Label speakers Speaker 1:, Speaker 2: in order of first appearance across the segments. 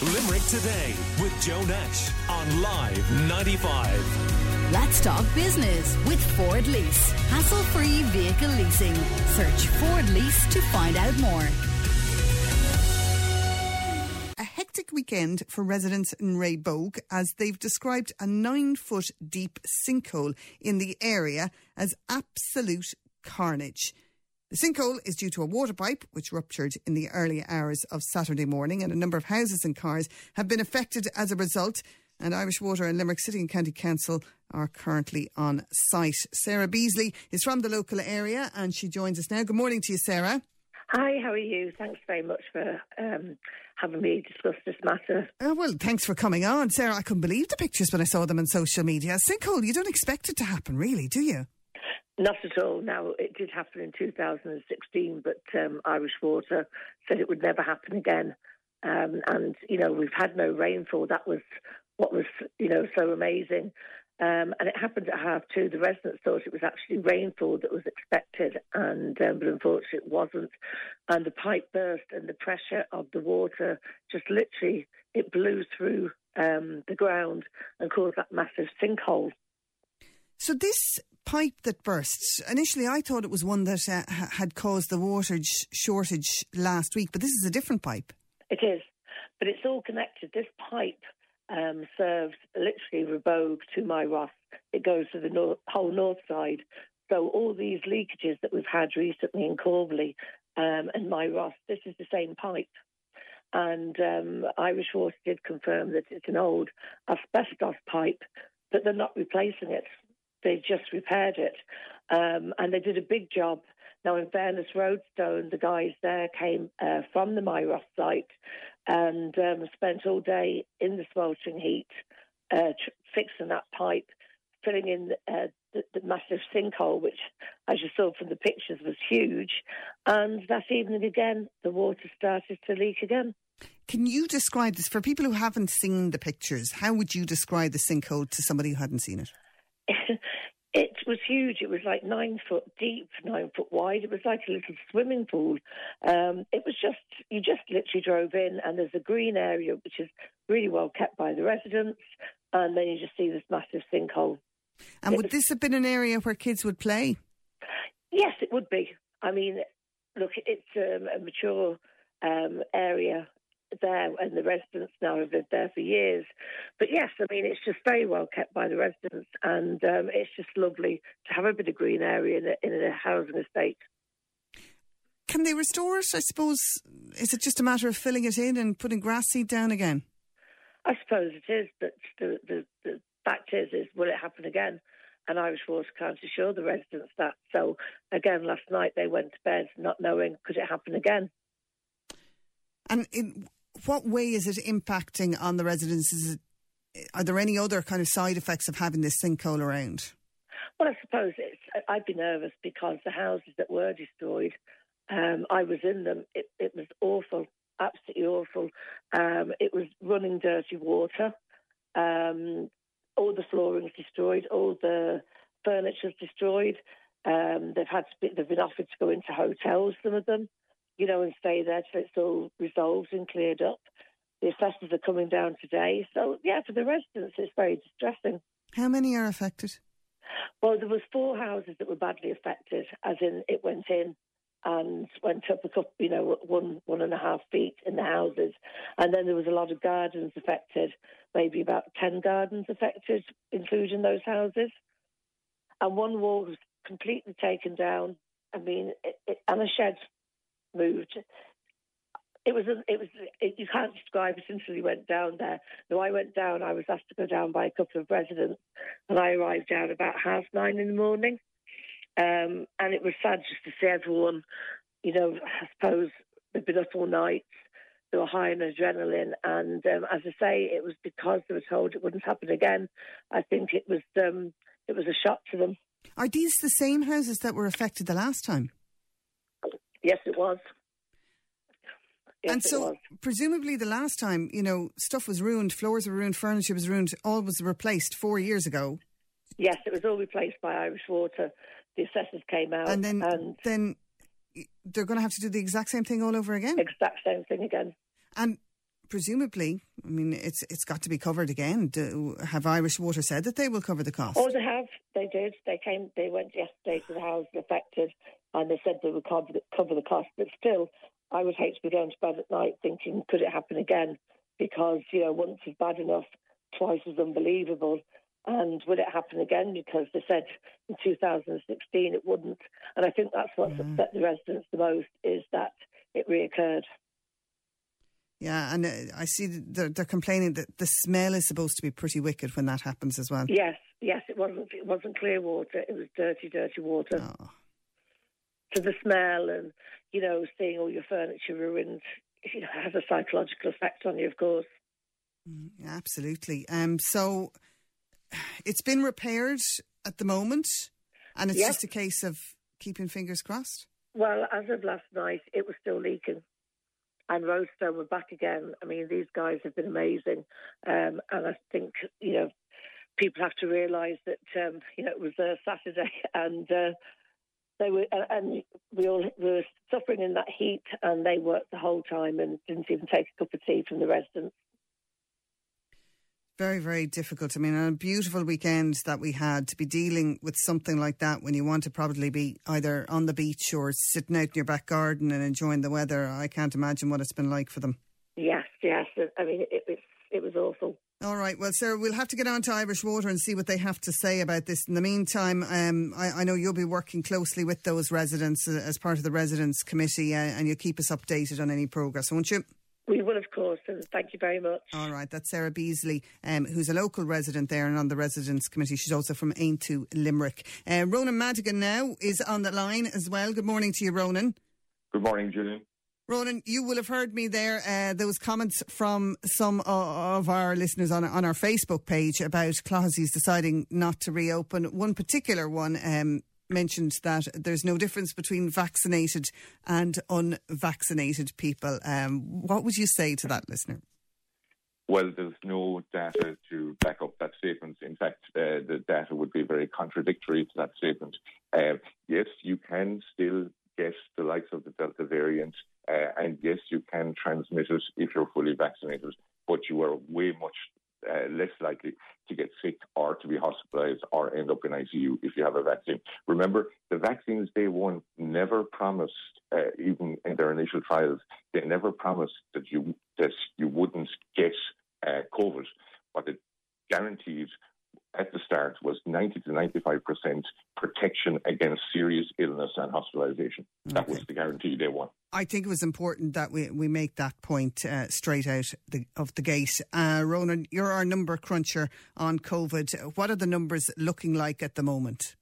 Speaker 1: Limerick Today with Joe Nash on Live 95.
Speaker 2: Let's talk business with Ford Lease. Hassle free vehicle leasing. Search Ford Lease to find out more.
Speaker 3: A hectic weekend for residents in Rhebogue as they've described a nine foot deep sinkhole in the area as absolute carnage. The sinkhole is due to a water pipe which ruptured in the early hours of Saturday morning, and a number of houses and cars have been affected as a result. And Irish Water and Limerick City and County Council are currently on site. Sarah Beasley is from the local area and she joins us now. Good morning to you, Sarah.
Speaker 4: Hi, how are you? Thanks very much for um, having me discuss this matter.
Speaker 3: Oh, well, thanks for coming on. Sarah, I couldn't believe the pictures when I saw them on social media. Sinkhole, you don't expect it to happen, really, do you?
Speaker 4: Not at all. Now, it did happen in 2016, but um, Irish Water said it would never happen again. Um, and, you know, we've had no rainfall. That was what was, you know, so amazing. Um, and it happened at half two. The residents thought it was actually rainfall that was expected, and um, but unfortunately it wasn't. And the pipe burst, and the pressure of the water just literally it blew through um, the ground and caused that massive sinkhole.
Speaker 3: So this pipe that burst, initially I thought it was one that uh, had caused the water shortage last week, but this is a different pipe.
Speaker 4: It is, but it's all connected. This pipe um, serves literally Rhebogue to Moyross. It goes to the north, whole north side. So all these leakages that we've had recently in Corbally um, and Moyross, this is the same pipe. And um, Irish Water did confirm that it's an old asbestos pipe, but they're not replacing it. They just repaired it. Um, and they did a big job. Now, in fairness, Roadstone, the guys there came uh, from the Moyross site and um, spent all day in the sweltering heat uh, tr- fixing that pipe, filling in uh, the, the, massive sinkhole, which, as you saw from the pictures, was huge. And that evening again, the water started to leak again.
Speaker 3: Can you describe this for people who haven't seen the pictures? How would you describe the sinkhole to somebody who hadn't seen it?
Speaker 4: It was huge. It was like nine foot deep, nine foot wide. It was like a little swimming pool. Um, it was just, you just literally drove in, and there's a green area which is really well kept by the residents, and then you just see this massive sinkhole.
Speaker 3: And it would was, this have been an area where kids would play?
Speaker 4: Yes, it would be. I mean, look, it's um, a mature um, area there and the residents now have lived there for years. But yes, I mean, it's just very well kept by the residents and um, it's just lovely to have a bit of green area in a, in a housing estate.
Speaker 3: Can they restore it? I suppose, is it just a matter of filling it in and putting grass seed down again?
Speaker 4: I suppose it is, but the, the, the fact is, is will it happen again? And Irish Water can't assure the residents that. So again, last night they went to bed not knowing could it happen again.
Speaker 3: And in, what way is it impacting on the residents? It, are there any other kind of side effects of having this sinkhole around?
Speaker 4: Well, I suppose it's, I'd be nervous because the houses that were destroyed, um, I was in them. It, it was awful, absolutely awful. Um, it was running dirty water. Um, all the flooring's destroyed. All the furniture's destroyed. Um, they've had to be, they've been offered to go into hotels. Some of them you know, and stay there till it's all resolved and cleared up. The assessors are coming down today. So, yeah, for the residents, it's very distressing.
Speaker 3: How many are affected?
Speaker 4: Well, there was four houses that were badly affected, as in it went in and went up a couple, you know, one one and a half feet in the houses, and then there was a lot of gardens affected, maybe about ten gardens affected, including those houses, and one wall was completely taken down. I mean, it, it, and a shed moved. It was, a, it was, it, you can't describe it until you went down there. No, I went down, I was asked to go down by a couple of residents, and I arrived down about half nine in the morning. Um, and it was sad just to see everyone, you know, I suppose they'd been up all night, they were high on adrenaline, and um, as I say, it was because they were told it wouldn't happen again. I think it was, um, it was a shock to them.
Speaker 3: Are these the same houses that were affected the last time?
Speaker 4: Yes, it was.
Speaker 3: Yes, and so, presumably, the last time, you know, stuff was ruined, floors were ruined, furniture was ruined, all was replaced four years ago.
Speaker 4: Yes, it was all replaced by Irish Water. The assessors came out,
Speaker 3: and then and then they're going to have to do the exact same thing all over again.
Speaker 4: Exact same thing again.
Speaker 3: And presumably, I mean, it's it's got to be covered again. Do, have Irish Water said that they will cover the cost?
Speaker 4: Oh, they have. They did. They came. They went yesterday to the houses affected, and they said they would cover the, cover the cost. But still, I would hate to be going to bed at night thinking, could it happen again? Because you know, once is bad enough, twice is unbelievable. And would it happen again? Because they said in 2016 it wouldn't. And I think that's what's
Speaker 3: Yeah.
Speaker 4: upset the residents the most is that it reoccurred.
Speaker 3: Yeah, and uh, I see they're, they're complaining that the smell is supposed to be pretty wicked when that happens as well.
Speaker 4: Yes, yes, it wasn't. It wasn't clear water. It was dirty, dirty water.
Speaker 3: Oh.
Speaker 4: So the smell and you know seeing all your furniture ruined, you know, has a psychological effect on you, of course.
Speaker 3: Absolutely. Um, so it's been repaired at the moment, and it's
Speaker 4: Yes.
Speaker 3: just a case of keeping fingers crossed.
Speaker 4: Well, as of last night, it was still leaking. And Roadstone were back again. I mean, these guys have been amazing. Um, and I think, you know, people have to realise that, um, you know, it was uh, Saturday and uh, they were, and we all were suffering in that heat and they worked the whole time and didn't even take a cup of tea from the residents.
Speaker 3: Very, very difficult. I mean, on a beautiful weekend that we had to be dealing with something like that when you want to probably be either on the beach or sitting out in your back garden and enjoying the weather. I can't imagine what it's been like for them.
Speaker 4: Yes, yes. I mean, it, it, it was awful.
Speaker 3: All right. Well, Sarah, we'll have to get on to Irish Water and see what they have to say about this. In the meantime, um, I, I know you'll be working closely with those residents uh, as part of the residents committee, uh, and you'll keep us updated on any progress, won't you?
Speaker 4: We will, of course, and thank you very much.
Speaker 3: All right. That's Sarah Beasley, um, who's a local resident there and on the residents committee. She's also from Aontú, Limerick. Uh, Ronan Madigan now is on the line as well. Good morning to you, Ronan.
Speaker 5: Good morning, Julian.
Speaker 3: Ronan, you will have heard me there. Uh, those comments from some of our listeners on on our Facebook page about Clohessy's deciding not to reopen. One particular one um, mentioned that there's no difference between vaccinated and unvaccinated people. Um, what would you say to that listener?
Speaker 5: Well, there's no data to back up that statement. In fact, uh, the data would be very contradictory to that statement. Uh, yes, you can still get the likes of the Delta variant, uh, and yes, you can transmit it if you're fully vaccinated, but you are way much uh, less likely to get sick or to be hospitalized or end up in ICU if you have a vaccine. Remember, the vaccines day one never promised, uh, even in their initial trials, they never promised that you that you wouldn't get uh, COVID. What it guaranteed at the start was 90 to 95 percent protection against serious illness and hospitalization. That was the guarantee they one.
Speaker 3: I think it was important that we, we make that point uh, straight out the, of the gate. Uh, Ronan, you're our number cruncher on COVID. What are the numbers looking like at the moment?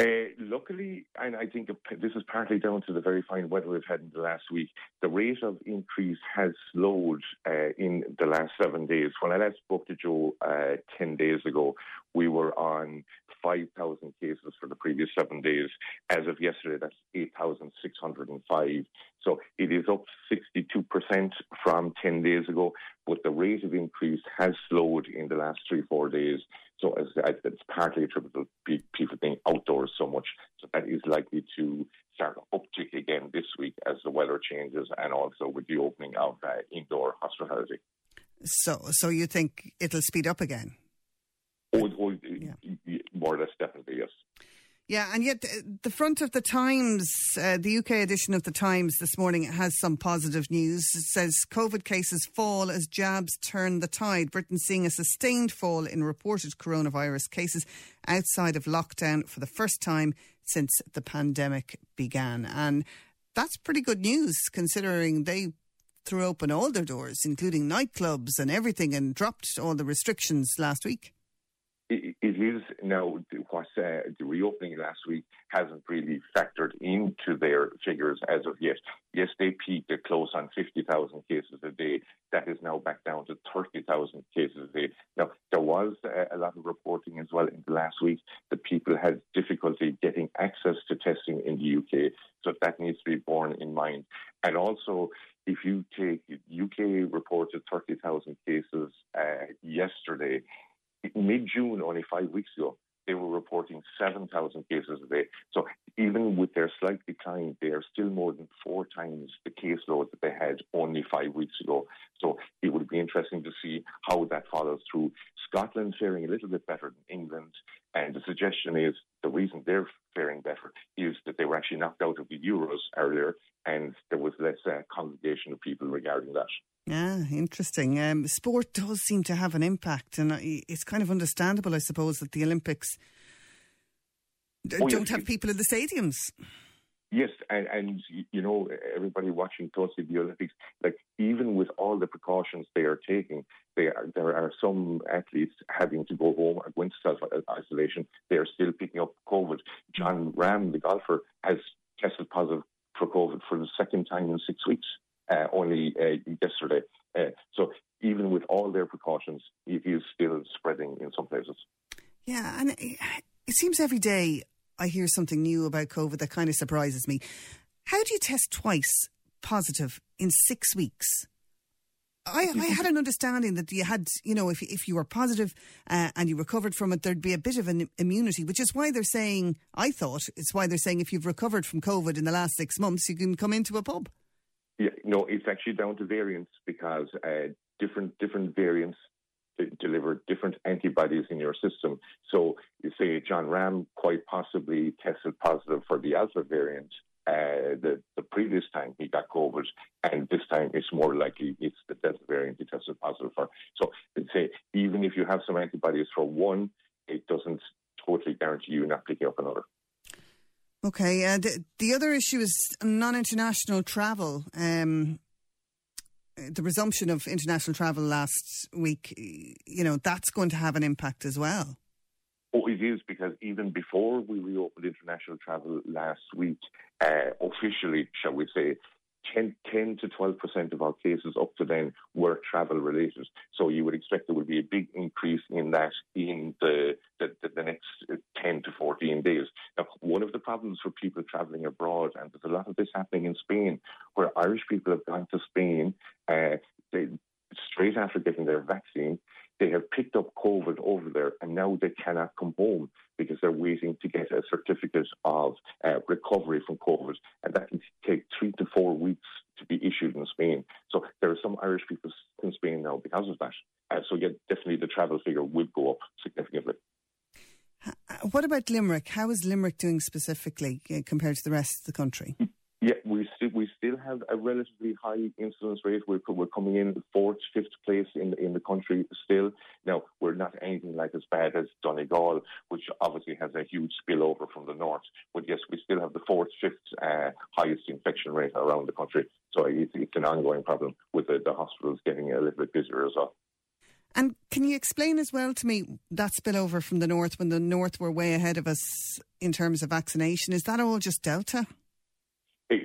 Speaker 5: Uh, luckily, and I think this is partly down to the very fine weather we've had in the last week, the rate of increase has slowed uh, in the last seven days. When I last spoke to Joe uh, 10 days ago, we were on 5,000 cases for the previous seven days. As of yesterday, that's 8,605. So it is up 62% from 10 days ago, but the rate of increase has slowed in the last three, four days. So as I said, it's partly attributable to people being outdoors so much. So that is likely to start uptick again this week as the weather changes and also with the opening of uh, indoor hospitality.
Speaker 3: So, so you think it'll speed up again?
Speaker 5: Oh, oh,
Speaker 3: Yeah.
Speaker 5: more or less, definitely, yes.
Speaker 3: Yeah, and yet uh, the front of the Times, uh, the UK edition of the Times this morning has some positive news. It says COVID cases fall as jabs turn the tide. Britain seeing a sustained fall in reported coronavirus cases outside of lockdown for the first time since the pandemic began. And that's pretty good news considering they threw open all their doors, including nightclubs and everything, and dropped all the restrictions last week.
Speaker 5: Is now what uh, the reopening last week hasn't really factored into their figures as of yet. Yes, they peaked at close on 50,000 cases a day. That is now back down to 30,000 cases a day. Now, there was uh, a lot of reporting as well in the last week that people had difficulty getting access to testing in the UK. So that needs to be borne in mind. And also, if you take UK reported 30,000 cases uh, yesterday, mid June, only five weeks ago, they were reporting 7,000 cases a day. So even with their slight decline, they are still more than four times the caseload that they had only five weeks ago. So it would be interesting to see how that follows through. Scotland's faring a little bit better than England, and the suggestion is the reason they're faring better is that they were actually knocked out of the Euros earlier, and there was less uh, congregation of people regarding that.
Speaker 3: Yeah, interesting. Um, sport does seem to have an impact, and it's kind of understandable, I suppose, that the Olympics oh, don't yes. have people in the stadiums.
Speaker 5: Yes, and, and you know everybody watching closely the Olympics, like even with all the precautions they are taking, they are, there are some athletes having to go home or go into self isolation. They are still picking up COVID. Jon Rahm, the golfer, has tested positive for COVID for the second time in six weeks, uh, only uh, yesterday. Uh, so even with all their precautions, it is still spreading in some places.
Speaker 3: Yeah, and it seems every day I hear something new about COVID that kind of surprises me. How do you test twice positive in six weeks? I, I, had an understanding that you had, you know, if if you were positive, uh, and you recovered from it, there'd be a bit of an immunity, which is why they're saying. I thought it's why they're saying if you've recovered from COVID in the last six months, you can come into a pub.
Speaker 5: Yeah, no, it's actually down to variants because uh, different different variants deliver different antibodies in your system. So, say Jon Rahm quite possibly tested positive for the Alpha variant uh, the, the previous time he got COVID, and this time it's more likely it's the Delta variant he tested positive for. So, say even if you have some antibodies for one, it doesn't totally guarantee you not picking up another.
Speaker 3: Okay. Uh, the, the, other issue is non international travel. Um, the resumption of international travel last week, you know, that's going to have an impact as well.
Speaker 5: Oh, it is because even before we reopened international travel last week, uh, officially, shall we say, 10, 10 to 12% of our cases up to then were travel related. So you would expect there would be a big increase in that in the, the, the, next 10 to 14 days. Now, one of the problems for people travelling abroad, and there's a lot of this happening in Spain, where Irish people have gone to Spain uh, they, straight after getting their vaccine, they have picked up COVID over there and now they cannot come home because they're waiting to get a certificate of uh, recovery from COVID. And that can take three to four weeks to be issued in Spain. So there are some Irish people in Spain now because of that. Uh, so, yeah, definitely the travel figure would go up significantly.
Speaker 3: What about Limerick? How is Limerick doing specifically uh, compared to the rest of the country?
Speaker 5: Yeah, we still we still have a relatively high incidence rate. We're we're coming in fourth, fifth place in in the country still. Now we're not anything like as bad as Donegal, which obviously has a huge spillover from the north. But yes, we still have the fourth, fifth uh, highest infection rate around the country. So it's, it's an ongoing problem with the, the hospitals getting a little bit busier as well.
Speaker 3: And can you explain as well to me that spillover from the north when the north were way ahead of us in terms of vaccination? Is that all just Delta?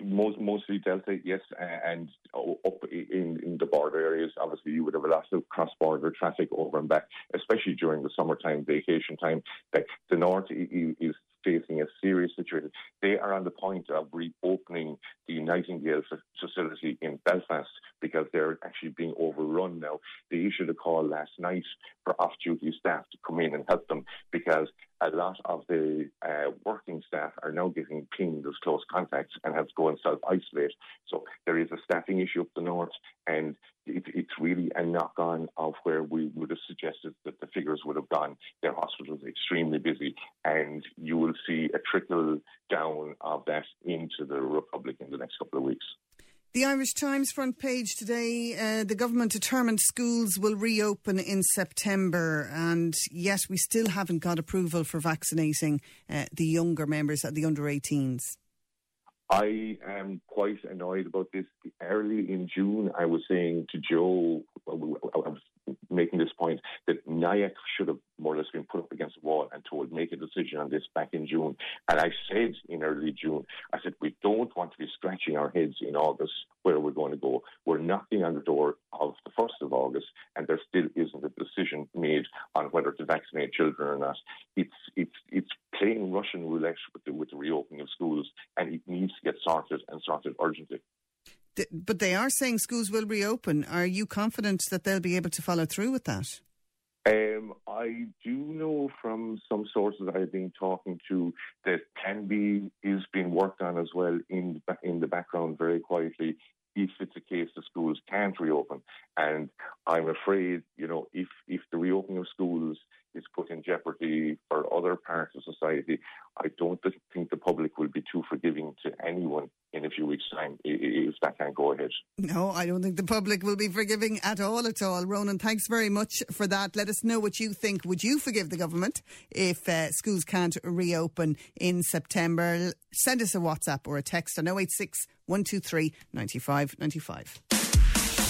Speaker 5: Most, mostly Delta, eh, yes, and up in, in the border areas, obviously you would have a lot of cross-border traffic over and back, especially during the summertime, vacation time. Like the north is facing a serious situation. They are on the point of reopening the Nightingale facility in Belfast because they're actually being overrun now. They issued a call last night for off-duty staff to come in and help them because a lot of the uh, working staff are now getting pinged as close contacts and have to go and self-isolate. So there is a staffing issue up the north, and it, it's really a knock-on of where we would have suggested that the figures would have gone. Their hospitals are extremely busy, and you will see a trickle down of that into the Republic in the next couple of weeks.
Speaker 3: The Irish Times front page today uh, the government determined schools will reopen in September, and yet we still haven't got approval for vaccinating uh, the younger members, at the under 18s.
Speaker 5: I am quite annoyed about this. Early in June, I was saying to Joe, I was making this point that NIAC should have more or less been put up against the wall and told make a decision on this back in June. And I said in early June, I said we don't want to be scratching our heads in August where we're going to go. We're knocking on the door of the first of August, and there still isn't a decision made on whether to vaccinate children or not. It's it's it's playing Russian roulette with the, with the reopening of schools, and it needs to get sorted and sorted urgently.
Speaker 3: But they are saying schools will reopen. Are you confident that they'll be able to follow through with that?
Speaker 5: Um, I do know from some sources I've been talking to that Canby is being worked on as well in in the background very quietly if it's a case the schools can't reopen. And I'm afraid, you know, if, if the reopening of schools is put in jeopardy for other parts of society, I don't think the public will be too forgiving to anyone in a few weeks' time if that can't go ahead.
Speaker 3: No, I don't think the public will be forgiving at all, at all. Ronan, thanks very much for that. Let us know what you think. Would you forgive the government if uh, schools can't reopen in September? Send us a WhatsApp or a text on 086 123 95 95.